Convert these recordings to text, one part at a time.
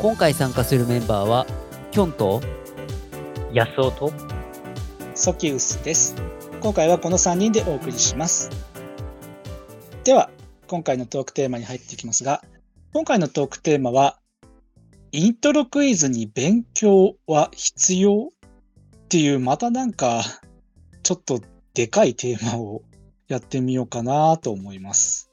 今回参加するメンバーはキョンと安尾とソキウスです。今回はこの3人でお送りします。では、今回のトークテーマに入っていきますが、今回のトークテーマは、イントロクイズに勉強は必要っていう、またなんか、ちょっとでかいテーマをやってみようかなと思います。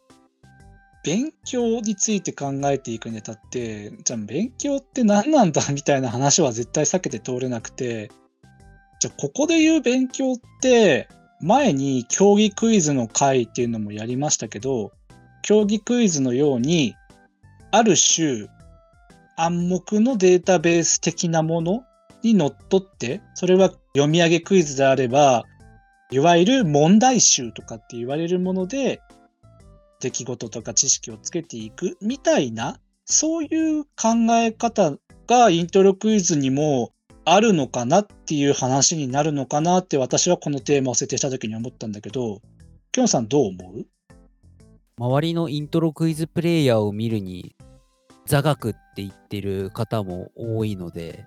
勉強について考えていくにあたって、じゃあ勉強って何なんだ？みたいな話は絶対避けて通れなくて、じゃあここで言う勉強って、前に競技クイズの回っていうのもやりましたけど、競技クイズのように、ある種、暗黙のデータベース的なものにのっとって、それは読み上げクイズであれば、いわゆる問題集とかって言われるもので、出来事とか知識をつけていくみたいな、そういう考え方がイントロクイズにもあるのかなっていう話になるのかなって私はこのテーマを設定した時に思ったんだけど、きょんさんどう思う？周りのイントロクイズプレイヤーを見るに座学って言ってる方も多いので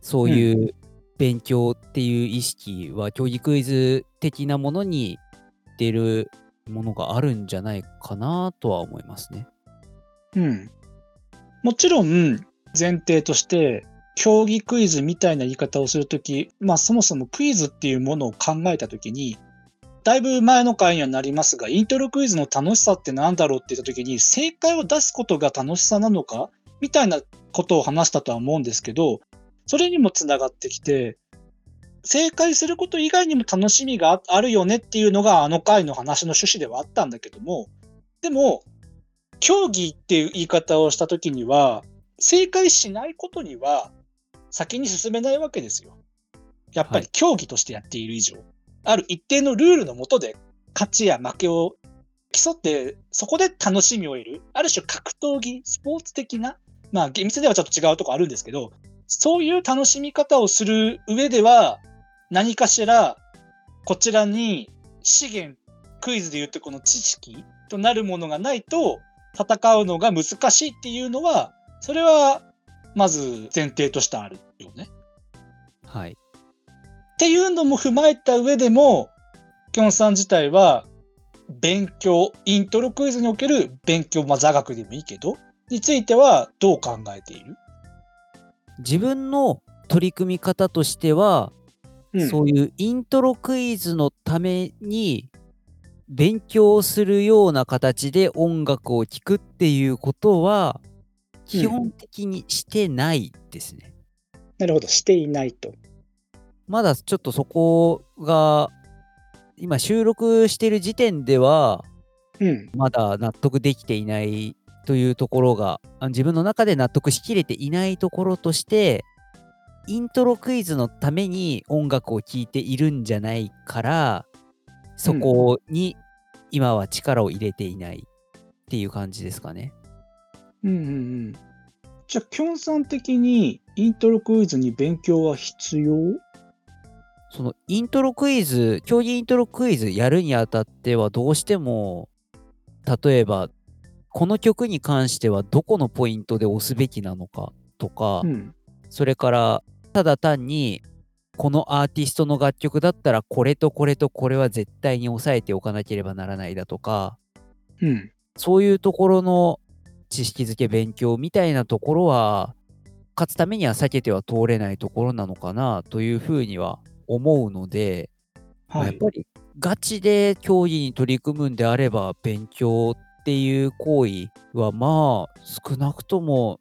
そういう勉強っていう意識は競技クイズ的なものに出るものがあるんじゃないかなとは思いますね。うん。もちろん前提として競技クイズみたいな言い方をするとき、まあそもそもクイズっていうものを考えたときに、だいぶ前の回にはなりますが、イントロクイズの楽しさって何だろうって言ったときに、正解を出すことが楽しさなのかみたいなことを話したとは思うんですけど、それにもつながってきて、正解すること以外にも楽しみがああるよねっていうのがあの回の話の趣旨ではあったんだけども、でも、競技っていう言い方をしたときには、正解しないことには先に進めないわけですよ。やっぱり競技としてやっている以上、ある一定のルールのもとで勝ちや負けを競って、そこで楽しみを得る、ある種格闘技、スポーツ的な、まあ厳密ではちょっと違うとこあるんですけど、そういう楽しみ方をする上では、何かしらこちらに資源、クイズで言うとこの知識となるものがないと戦うのが難しいっていうのは、それはまず前提としてあるよね。はい。っていうのも踏まえた上でも、きょんさん自体は勉強、イントロクイズにおける勉強、まあ座学でもいいけど、についてはどう考えている？自分の取り組み方としては、うんそういうイントロクイズのために勉強するような形で音楽を聴くっていうことは基本的にしてないですね。なるほど、していないと。まだちょっとそこが今収録してる時点ではうん。まだ納得できていないというところがあ自分の中で納得しきれていないところとしてイントロクイズのために音楽を聴いているんじゃないからそこに今は力を入れていないっていう感じですかね。うんうんうん。じゃあ、きょんさん的にイントロクイズに勉強は必要？そのイントロクイズ競技イントロクイズやるにあたってはどうしても例えばこの曲に関してはどこのポイントで押すべきなのかとか、ん。それからただ単にこのアーティストの楽曲だったらこれとこれとこれは絶対に押さえておかなければならないだとかうん。そういうところの知識づけ勉強みたいなところは勝つためには避けては通れないところなのかなというふうには思うので、まあはい。やっぱりガチで競技に取り組むんであれば勉強っていう行為はまあ少なくとも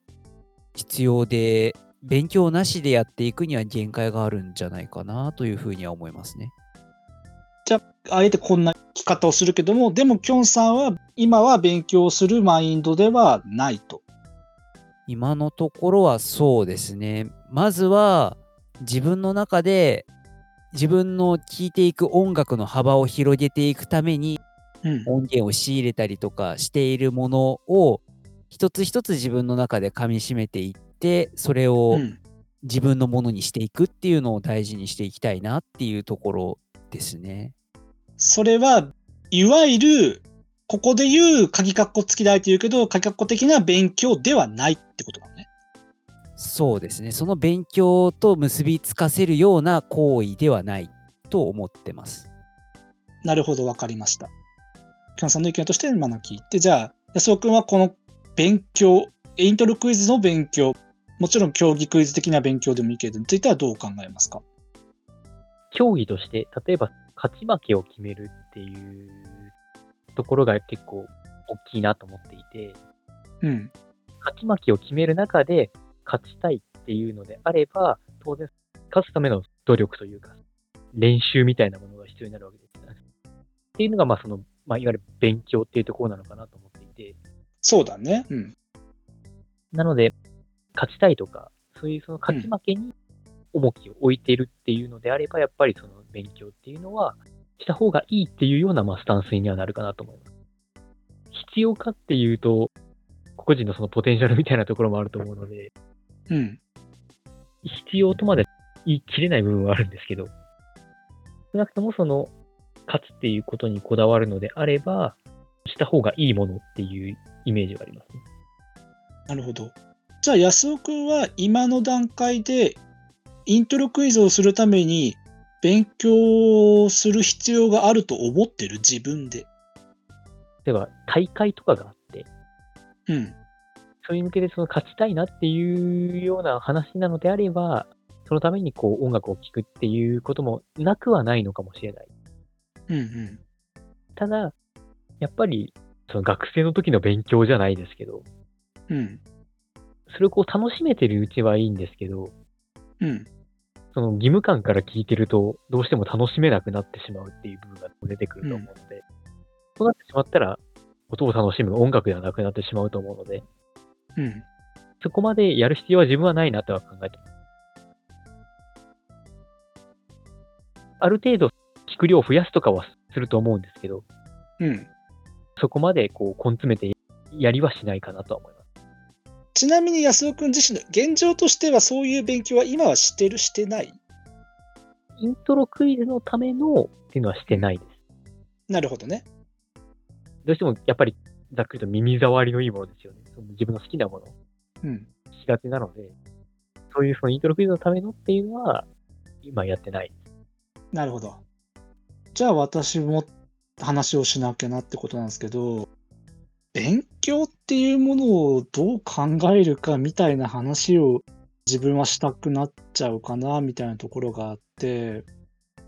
必要で勉強なしでやっていくには限界があるんじゃないかなというふうには思いますね。じゃあ、あえてこんな聞き方をするけども、でも、きょんさんは今は勉強するマインドではないと。今のところはそうですね。まずは自分の中で自分の聴いていく音楽の幅を広げていくためにうん。音源を仕入れたりとかしているものを一つ一つ自分の中で噛みしめていってそれをうん。自分のものにしていくっていうのを大事にしていきたいなっていうところですね。それは、いわゆる、ここで言う、鍵括弧付き台と言うけど、鍵括弧的な勉強ではないってことだね。そうですね。その勉強と結びつかせるような行為ではないと思ってます。なるほど、わかりました。きょんさんの意見として今の聞いて、じゃあ、安尾くんはこの勉強、イントロクイズの勉強、もちろん競技クイズ的な勉強でもいいけど、についてはどう考えますか？競技として、例えば勝ち負けを決めるっていうところが結構大きいなと思っていて、うん。勝ち負けを決める中で勝ちたいっていうのであれば、当然勝つための努力というか、練習みたいなものが必要になるわけですよね。っていうのが、まあその、まあいわゆる勉強っていうところなのかなと思っていて、そうだね。うん。なので、勝ちたいとか、そういうその勝ち負けに重きを置いているっていうのであれば、やっぱりその勉強っていうのは、した方がいいっていうようなまあスタンスにはなるかなと思います。必要かっていうと、個々人のそのポテンシャルみたいなところもあると思うので、うん。必要とまで言い切れない部分はあるんですけど、少なくともその、勝つっていうことにこだわるのであれば、した方がいいものっていうイメージはありますね。なるほど。じゃあ、安尾くんは今の段階で、イントロクイズをするために、勉強する必要があると思ってる？自分で。例えば、大会とかがあって、うん。そういう向けでその勝ちたいなっていうような話なのであれば、そのためにこう音楽を聴くっていうこともなくはないのかもしれない。うんうん。ただ、やっぱりその学生の時の勉強じゃないですけど、うん。それをこう楽しめてるうちはいいんですけど、うん。その義務感から聞いてると、どうしても楽しめなくなってしまうっていう部分が出てくると思うので、そうなってしまったら、音を楽しむ音楽ではなくなってしまうと思うので、うん。そこまでやる必要は自分はないなとは考えてます。ある程度、聞く量を増やすとかはすると思うんですけど、うん。そこまでこう根詰めてやりはしないかなとは思います。ちなみに安尾くん自身の現状としてはそういう勉強は今はしてるしてない？イントロクイズのためのっていうのはしてないです。なるほどね。どうしてもやっぱりざっくりと耳障りのいいものですよね。その自分の好きなものをうん。しがちなので、そういうそのイントロクイズのためのっていうのは今やってない。なるほど。じゃあ私も話をしなきゃなってことなんですけど、勉強っていうものをどう考えるかみたいな話を自分はしたくなっちゃうかなみたいなところがあって、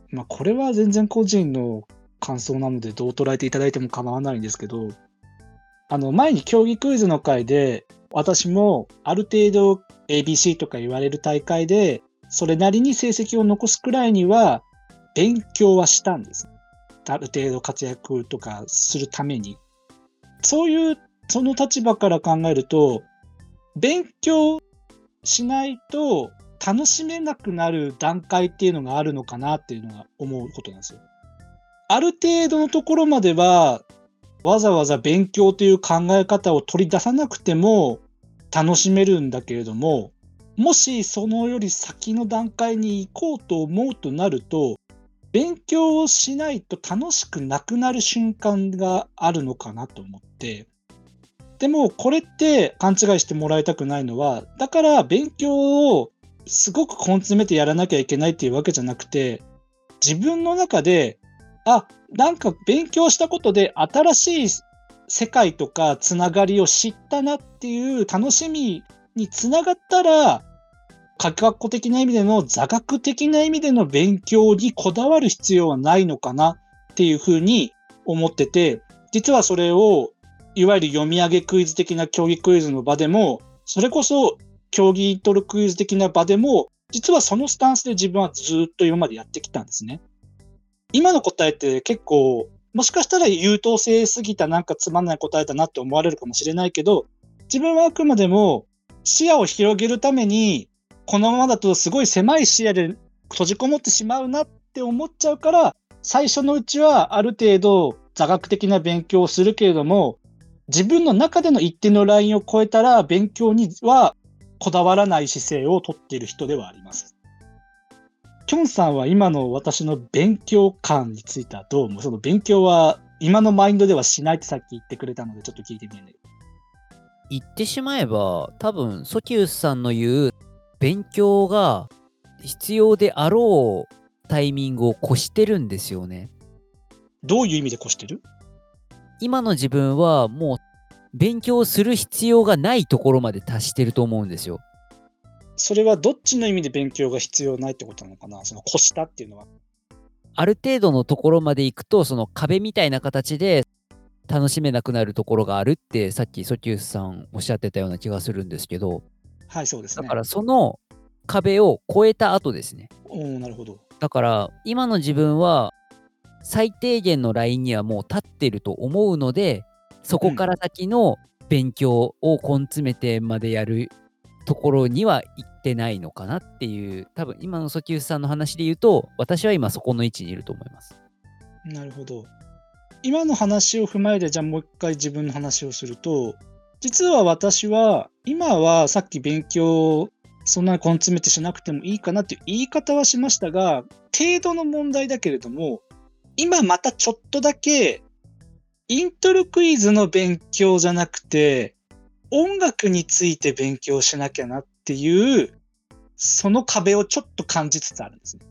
まあこれは全然個人の感想なのでどう捉えていただいても構わないんですけど、あの前に競技クイズの回で私もある程度 ABC とか言われる大会でそれなりに成績を残すくらいには勉強はしたんです。ある程度活躍とかするために。そういう、その立場から考えると、勉強しないと楽しめなくなる段階っていうのがあるのかなっていうのが思うことなんですよ。ある程度のところまでは、わざわざ勉強という考え方を取り出さなくても楽しめるんだけれども、もしそのより先の段階に行こうと思うとなると、勉強をしないと楽しくなくなる瞬間があるのかなと思って。でもこれって勘違いしてもらいたくないのは、だから勉強をすごく根詰めてやらなきゃいけないっていうわけじゃなくて、自分の中で、あ、なんか勉強したことで新しい世界とかつながりを知ったなっていう楽しみにつながったら、科学的な意味での座学的な意味での勉強にこだわる必要はないのかなっていうふうに思ってて、実はそれをいわゆる読み上げクイズ的な競技クイズの場でも、それこそ競技イントロクイズ的な場でも、実はそのスタンスで自分はずっと今までやってきたんですね。今の答えって結構、もしかしたら優等生すぎたなんかつまんない答えだなって思われるかもしれないけど、自分はあくまでも視野を広げるために、このままだとすごい狭い視野で閉じこもってしまうなって思っちゃうから、最初のうちはある程度座学的な勉強をするけれども、自分の中での一定のラインを超えたら勉強にはこだわらない姿勢をとっている人ではあります。きょんさんは今の私の勉強感についてはどう思う？その勉強は今のマインドではしないってさっき言ってくれたのでちょっと聞いてみる。言ってしまえば多分ソキウスさんの言う勉強が必要であろうタイミングを越してるんですよね。どういう意味で越してる？今の自分はもう勉強する必要がないところまで達してると思うんですよ。それはどっちの意味で勉強が必要ないってことなのかな？その越したっていうのは？ある程度のところまで行くとその壁みたいな形で楽しめなくなるところがあるってさっきソキウスさんおっしゃってたような気がするんですけどはい、そうですね。だからその壁を越えた後ですね。おーなるほど。だから今の自分は最低限のラインにはもう立ってると思うのでそこから先の勉強を根詰めてまでやるところには行ってないのかなっていう多分今のソキウスさんの話で言うと私は今そこの位置にいると思います。なるほど。今の話を踏まえて、じゃあもう一回自分の話をすると、実は私は、今はさっき勉強、そんなに根詰めてしなくてもいいかなっていう言い方はしましたが、程度の問題だけれども、今またちょっとだけ、イントロクイズの勉強じゃなくて、音楽について勉強しなきゃなっていう、その壁をちょっと感じつつあるんですね。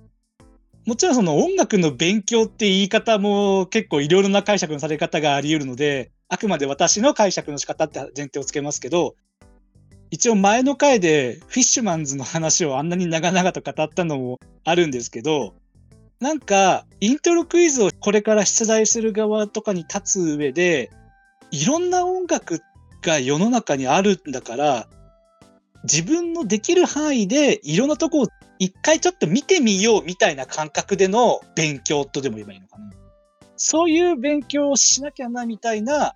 もちろんその音楽の勉強って言い方も結構いろいろな解釈のされ方があり得るので、あくまで私の解釈の仕方って前提をつけますけど、一応前の回でフィッシュマンズの話をあんなに長々と語ったのもあるんですけど、なんかイントロクイズをこれから出題する側とかに立つ上で、いろんな音楽が世の中にあるんだから、自分のできる範囲でいろんなとこを一回ちょっと見てみようみたいな感覚での勉強とでも言えばいいのかな。そういう勉強をしなきゃなみたいな、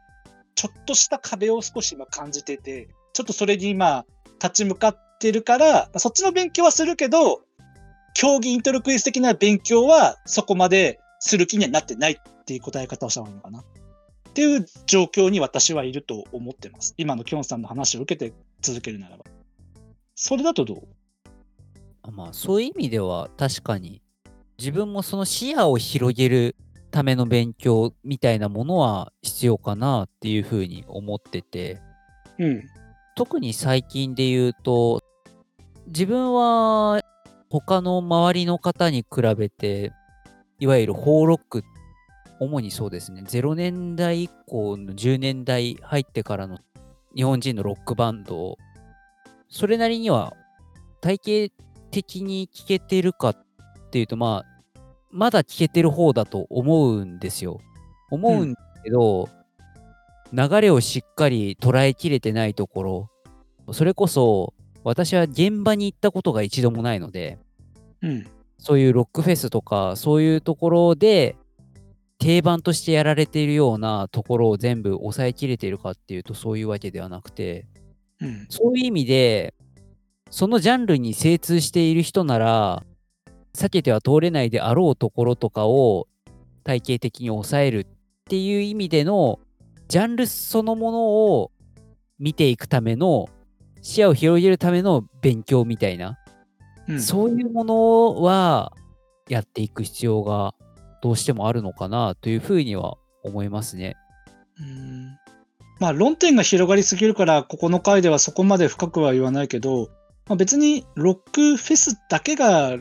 ちょっとした壁を少し今感じてて、ちょっとそれに今立ち向かってるから、そっちの勉強はするけど、競技イントロクイズ的な勉強はそこまでする気にはなってないっていう答え方をした方がいいのかな。っていう状況に私はいると思ってます。今のきょんさんの話を受けて続けるならば。それだとどう？あまあそういう意味では確かに自分もその視野を広げるための勉強みたいなものは必要かなっていうふうに思っててうん。特に最近で言うと自分は他の周りの方に比べていわゆるホーロック主にそうですね0年代以降の10年代入ってからの日本人のロックバンドそれなりには体系的に聞けてるかっていうとまあまだ聞けてる方だと思うんですよ思うんだけど、流れをしっかり捉えきれてないところそれこそ私は現場に行ったことが一度もないのでうん。そういうロックフェスとかそういうところで定番としてやられているようなところを全部抑えきれているかっていうとそういうわけではなくてうん。そういう意味でそのジャンルに精通している人なら避けては通れないであろうところとかを体系的に抑えるっていう意味でのジャンルそのものを見ていくための視野を広げるための勉強みたいな。うん、そういうものはやっていく必要がどうしてもあるのかなというふうには思いますね。うん。まあ論点が広がりすぎるから、ここの回ではそこまで深くは言わないけど、まあ、別にロックフェスだけが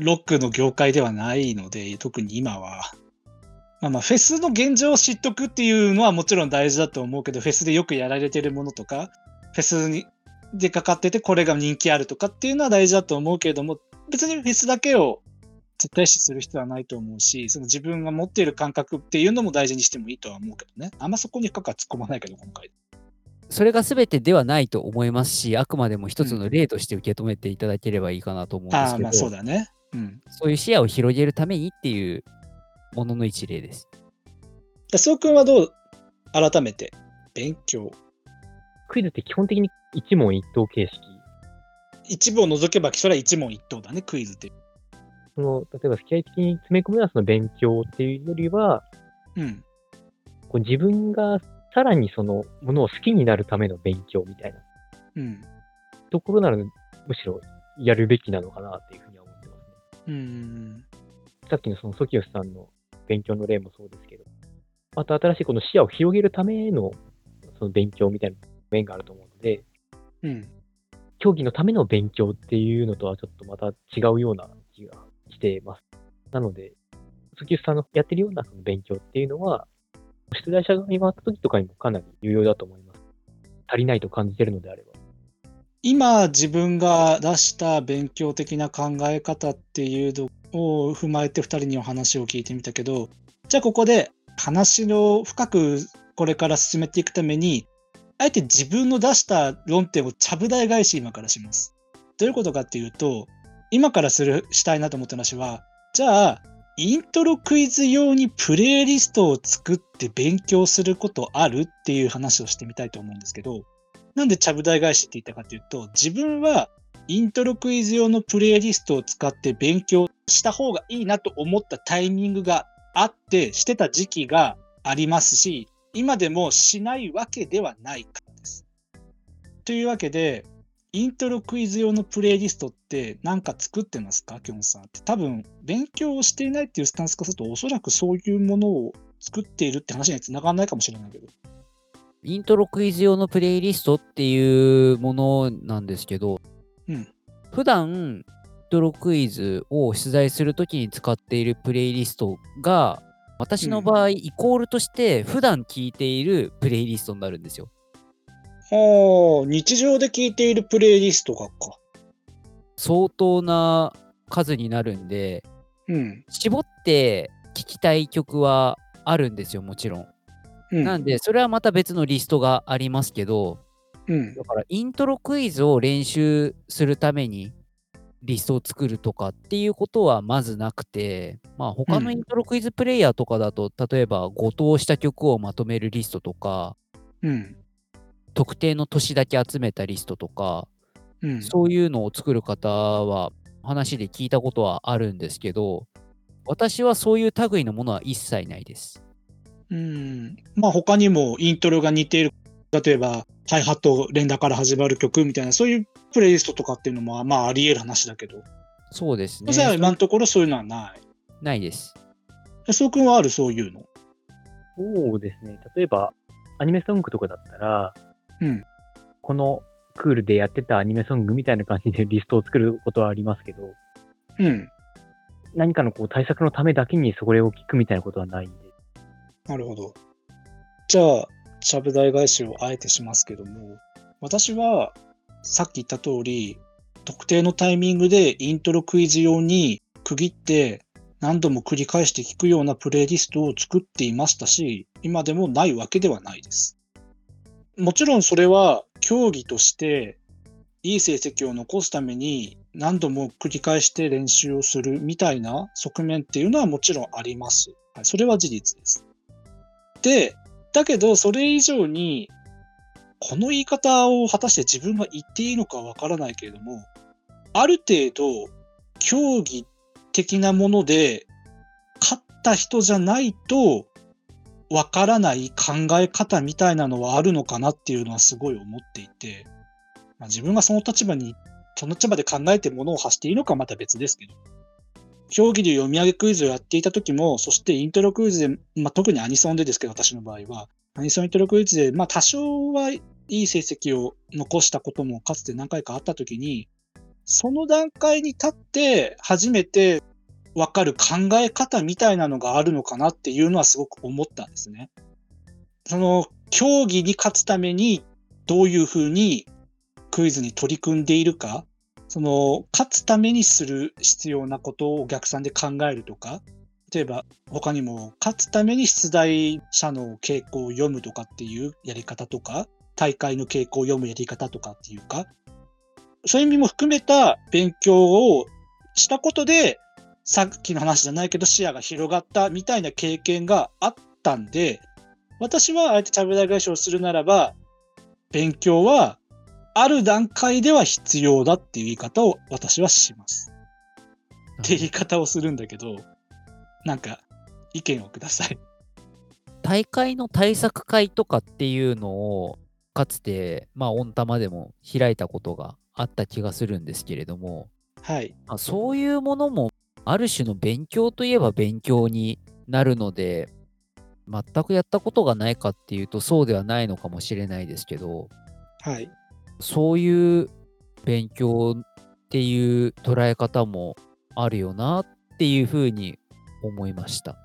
ロックの業界ではないので、特に今は。まあまあフェスの現状を知っとくっていうのはもちろん大事だと思うけど、フェスでよくやられてるものとか、フェスにでかかっててこれが人気あるとかっていうのは大事だと思うけれども、別にフェスだけを絶対視する必要はないと思うし、その自分が持っている感覚っていうのも大事にしてもいいとは思うけどね。あんまそこに深くは突っ込まないけど、今回。それが全てではないと思いますし、あくまでも一つの例として受け止めていただければいいかなと思うんでああ、すけど、まあそうだね。うん。そういう視野を広げるためにっていうものの一例です。で、そうくんはどう改めて勉強？クイズって基本的に一問一答形式？一部を除けば、それは一問一答だね、クイズって。その、例えば、気合的に詰め込むのはその勉強っていうよりは、うん。こう自分がさらにそのものを好きになるための勉強みたいなうん。ところなら、むしろやるべきなのかなっていうふうに。うん。さっきのそのソキヨスさんの勉強の例もそうですけど、また新しいこの視野を広げるためのその勉強みたいな面があると思うので、うん。競技のための勉強っていうのとはちょっとまた違うような気がしています。なので、ソキヨスさんのやってるようなその勉強っていうのは、出題者側に回った時とかにもかなり有用だと思います。足りないと感じてるのであれば。今、自分が出した勉強的な考え方っていうのを踏まえて2人にお話を聞いてみたけど、じゃあここで話の深くこれから進めていくために、あえて自分の出した論点をちゃぶ台返し今からします。どういうことかっていうと、今からする、したいなと思った話は、じゃあ、イントロクイズ用にプレイリストを作って勉強することあるっていう話をしてみたいと思うんですけど、なんでちゃぶ台返しって言ったかっていうと、自分はイントロクイズ用のプレイリストを使って勉強した方がいいなと思ったタイミングがあって、してた時期がありますし、今でもしないわけではないからです。というわけで、イントロクイズ用のプレイリストって何か作ってますか？きょんさんって。多分、勉強をしていないっていうスタンスからすると、おそらくそういうものを作っているって話には繋がらないかもしれないけど。イントロクイズ用のプレイリストっていうものなんですけど、うん普段、イントロクイズを出題するときに使っているプレイリストが、私の場合、イコールとして普段聞いているプレイリストになるんですよ。ああ、日常で聞いているプレイリストがか。相当な数になるんで、うん。絞って聞きたい曲はあるんですよ、もちろん。うん。なんで、それはまた別のリストがありますけど、うん。だからイントロクイズを練習するためにリストを作るとかっていうことはまずなくて、まあ他のうんイントロクイズプレイヤーとかだと、例えば誤答した曲をまとめるリストとか、うん。特定の年だけ集めたリストとか、うん。そういうのを作る方は話で聞いたことはあるんですけど、私はそういう類のものは一切ないです。うん。まあ他にもイントロが似ている。例えば、ハイハット連打から始まる曲みたいな、そういうプレイリストとかっていうのも、まああり得る話だけど。そうですね。じゃあ今のところそういうのはない？ないです。そうくんはある？そういうの？そうですね。例えば、アニメソングとかだったら、うん。このクールでやってたアニメソングみたいな感じでリストを作ることはありますけど、うん。何かのこう対策のためだけにそれを聞くみたいなことはないんで。なるほど。じゃあ、ちゃぶ台返しをあえてしますけども、私はさっき言った通り、特定のタイミングでイントロクイズ用に区切って何度も繰り返して聞くようなプレイリストを作っていましたし、今でもないわけではないです。もちろんそれは競技としていい成績を残すために何度も繰り返して練習をするみたいな側面っていうのはもちろんあります。それは事実です。で、だけどそれ以上にこの言い方を果たして自分が言っていいのかわからないけれども、ある程度競技的なもので勝った人じゃないとわからない考え方みたいなのはあるのかなっていうのはすごい思っていて、まあ、自分がその立場に、その立場で考えてものを発していいのかまた別ですけど、競技で読み上げクイズをやっていた時も、そしてイントロクイズで、まあ、特にアニソンでですけど、私の場合は、アニソンイントロクイズで、まあ多少はいい成績を残したこともかつて何回かあった時に、その段階に立って初めて分かる考え方みたいなのがあるのかなっていうのはすごく思ったんですね。その競技に勝つためにどういうふうにクイズに取り組んでいるか、その勝つためにする必要なことを逆算で考えるとか、例えば他にも勝つために出題者の傾向を読むとかっていうやり方とか、大会の傾向を読むやり方とかっていうか、そういう意味も含めた勉強をしたことで、さっきの話じゃないけど視野が広がったみたいな経験があったんで、私はあえてちゃぶ台返しをするならば、勉強はある段階では必要だっていう言い方を私はします。って言い方をするんだけど、なんか意見をください。大会の対策会とかっていうのをかつてまあ温玉でも開いたことがあった気がするんですけれども、はい。まあ、そういうものもある種の勉強といえば勉強になるので全くやったことがないかっていうとそうではないのかもしれないですけどはい。そういう勉強っていう捉え方もあるよなっていうふうに思いました。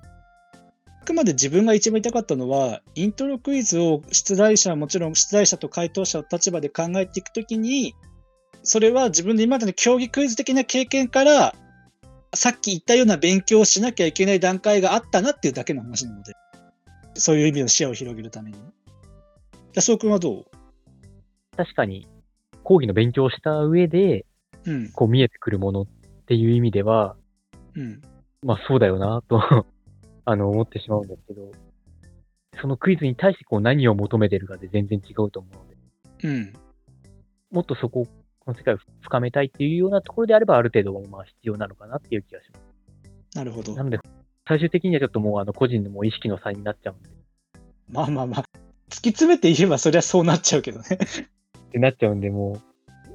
あくまで自分が一番言いたかったのは、イントロクイズを出題者もちろん出題者と回答者の立場で考えていくときに、それは自分の今までの競技クイズ的な経験から、さっき言ったような勉強をしなきゃいけない段階があったなっていうだけの話なので、そういう意味の視野を広げるために。安尾君はどう？確かに、講義の勉強をした上で、うん。こう見えてくるものっていう意味では、うん。まあそうだよなと あの思ってしまうんですけど、そのクイズに対してこう何を求めてるかで全然違うと思うので、うん。もっとそこを、この世界を深めたいっていうようなところであれば、ある程度まあ必要なのかなっていう気がします。なるほどな。ので、最終的にはちょっともうあの個人のもう意識の差になっちゃうんで、まあまあまあ。突き詰めて言えばそりゃそうなっちゃうけどね。ってなっちゃうんで、も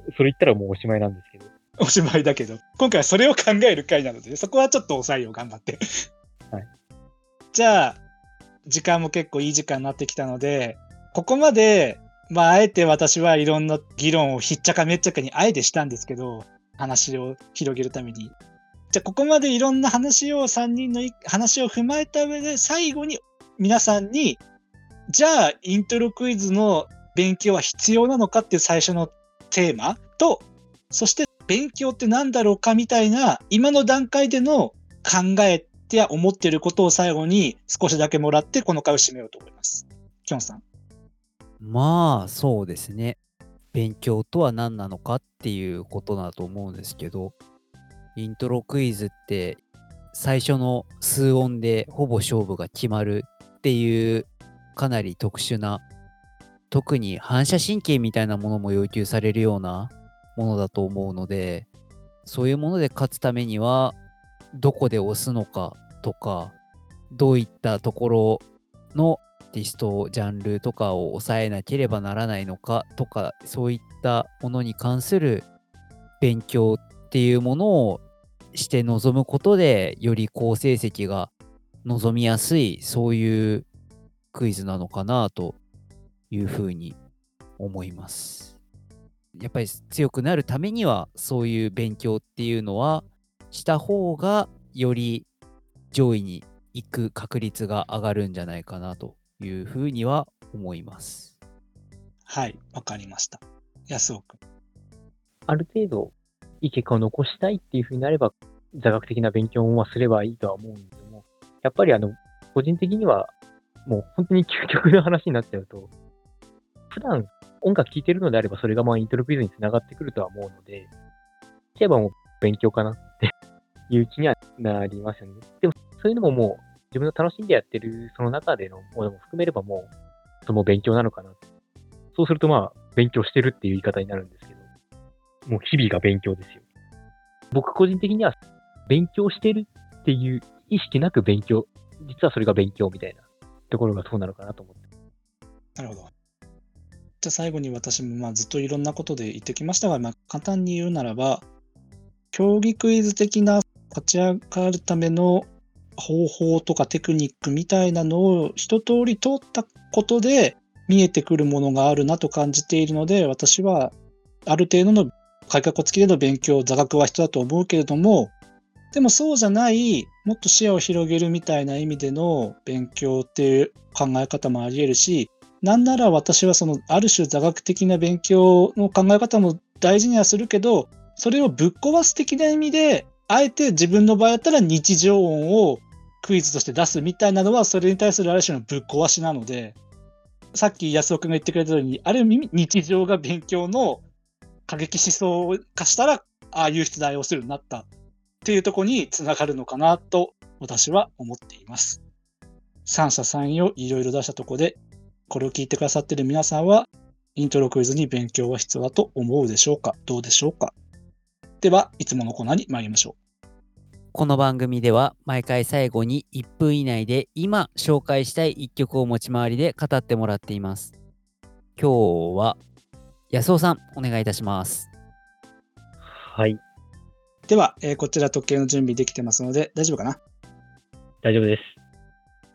う、それ言ったらもうおしまいなんですけど、おしまいだけど、今回はそれを考える回なので、そこはちょっと抑えよう、頑張って。はい。じゃあ、時間も結構いい時間になってきたので、ここまで、まあ、あえて私はいろんな議論をひっちゃかめっちゃかにあえてしたんですけど、話を広げるために。じゃあ、ここまでいろんな話を3人のい話を踏まえた上で、最後に皆さんに、じゃあ、イントロクイズの勉強は必要なのかっていう最初のテーマと、そして勉強って何だろうかみたいな今の段階での考えて思っていることを最後に少しだけもらってこの回を締めようと思います。きょんさん。まあそうですね。勉強とは何なのかっていうことだと思うんですけど、イントロクイズって最初の数音でほぼ勝負が決まるっていうかなり特殊な、特に反射神経みたいなものも要求されるようなものだと思うので、そういうもので勝つためには、どこで押すのかとか、どういったところのティスト、ジャンルとかを抑えなければならないのかとか、そういったものに関する勉強っていうものをして臨むことで、より好成績が望みやすい、そういうクイズなのかなというふうに思います。やっぱり強くなるためには、そういう勉強っていうのはした方が、より上位に行く確率が上がるんじゃないかなというふうには思います。はい、わかりました。安尾くん。ある程度、いい結果を残したいっていうふうになれば、座学的な勉強もすればいいとは思うんですけども、やっぱりあの、個人的には、もう本当に究極の話になっちゃうと、普段音楽聴いてるのであれば、それがまあイントロクイズにつながってくるとは思うので、じゃあもう勉強かなっていう気にはなりますよね。でも、そういうのももう自分の楽しんでやってるその中でのものも含めればもう、その勉強なのかな。そうするとまあ、勉強してるっていう言い方になるんですけど、もう日々が勉強ですよ。僕個人的には、勉強してるっていう意識なく勉強、実はそれが勉強みたいなところがそうなのかなと思って。なるほど。じゃ最後に私もまあずっといろんなことで言ってきましたが、まあ、簡単に言うならば、競技クイズ的な勝ち上がるための方法とかテクニックみたいなのを一通り通ったことで見えてくるものがあるなと感じているので、私はある程度の改革付きでの勉強、座学は必要だと思うけれども、でもそうじゃない、もっと視野を広げるみたいな意味での勉強っていう考え方もあり得るし、なんなら私はそのある種座学的な勉強の考え方も大事にはするけど、それをぶっ壊す的な意味で、あえて自分の場合だったら日常音をクイズとして出すみたいなのは、それに対するある種のぶっ壊しなので、さっき安尾君が言ってくれたように、ある意味日常が勉強の過激思想化したら、ああいう出題をするようになったっていうとこにつながるのかなと私は思っています。三者三様いろいろ出したとこで、これを聞いてくださってる皆さんは、イントロクイズに勉強は必要だと思うでしょうか？どうでしょうか？では、いつものコーナーに参りましょう。この番組では毎回最後に1分以内で今紹介したい1曲を持ち回りで語ってもらっています。今日は安尾さんお願いいたします。はい。では、えーこちら時計の準備できてますので、大丈夫かな？大丈夫です。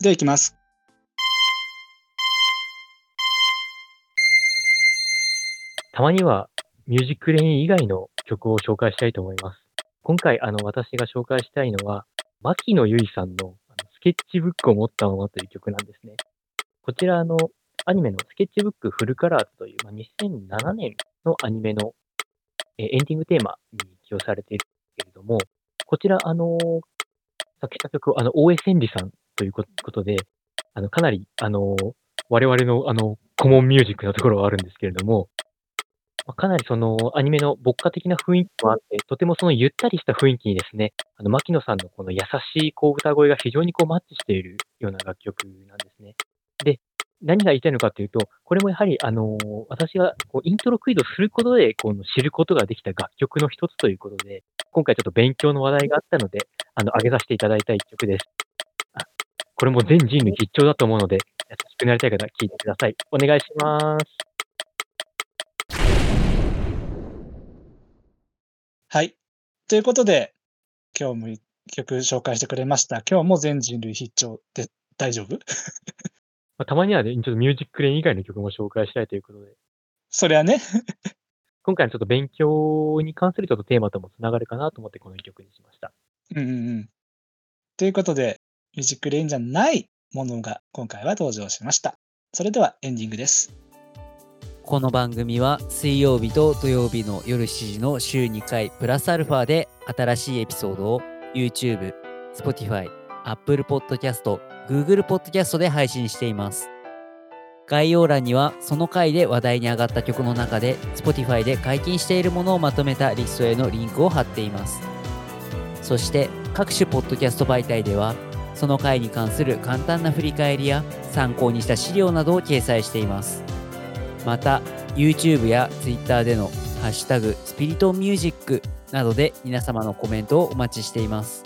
では行きます。たまにはミュージックレイン以外の曲を紹介したいと思います。今回、あの、私が紹介したいのは、牧野由依さんのスケッチブックを持ったままという曲なんですね。こちら、あの、アニメのスケッチブック full color's という、まあ、2007年のアニメの、えエンディングテーマに起用されているけれども、こちら、あの、作詞作曲、あの、大江千里さんということで、あの、かなり、あの、我々の、あの、コモンミュージックなところはあるんですけれども、まかなりそのアニメの牧歌的な雰囲気もあって、とてもそのゆったりした雰囲気にですね、あの、牧野さんのこの優しいこう歌声が非常にこうマッチしているような楽曲なんですね。で、何が言いたいのかというと、これもやはり、あの私がこうイントロクイズをすることで、この知ることができた楽曲の一つということで、今回ちょっと勉強の話題があったので、あの、上げさせていただいた一曲です。あこれも全人類必聴だと思うので、優しくなりたい方、聴いてください。お願いします。はい。ということで、今日も一曲紹介してくれました。今日も全人類必聴で大丈夫？まあ、たまにはね、ちょっとミュージックレイン以外の曲も紹介したいということで、そりゃね。今回のちょっと勉強に関するちょっとテーマともつながるかなと思ってこの一曲にしました。うんうんうん。ということで、ミュージックレインじゃないものが今回は登場しました。それではエンディングです。この番組は水曜日と土曜日の夜7時の週2回プラスアルファで新しいエピソードを YouTube、Spotify、Apple Podcast、Google Podcast で配信しています。概要欄にはその回で話題に上がった曲の中で Spotify で解禁しているものをまとめたリストへのリンクを貼っています。そして各種ポッドキャスト媒体ではその回に関する簡単な振り返りや参考にした資料などを掲載しています。また YouTube や Twitter での「ハッシュタグスピリトミュージック」などで皆様のコメントをお待ちしています。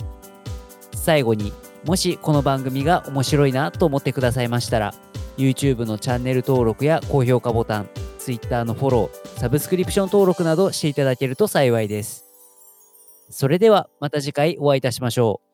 最後にもしこの番組が面白いなと思ってくださいましたら YouTube のチャンネル登録や高評価ボタン Twitter のフォローサブスクリプション登録などしていただけると幸いです。それではまた次回お会いいたしましょう。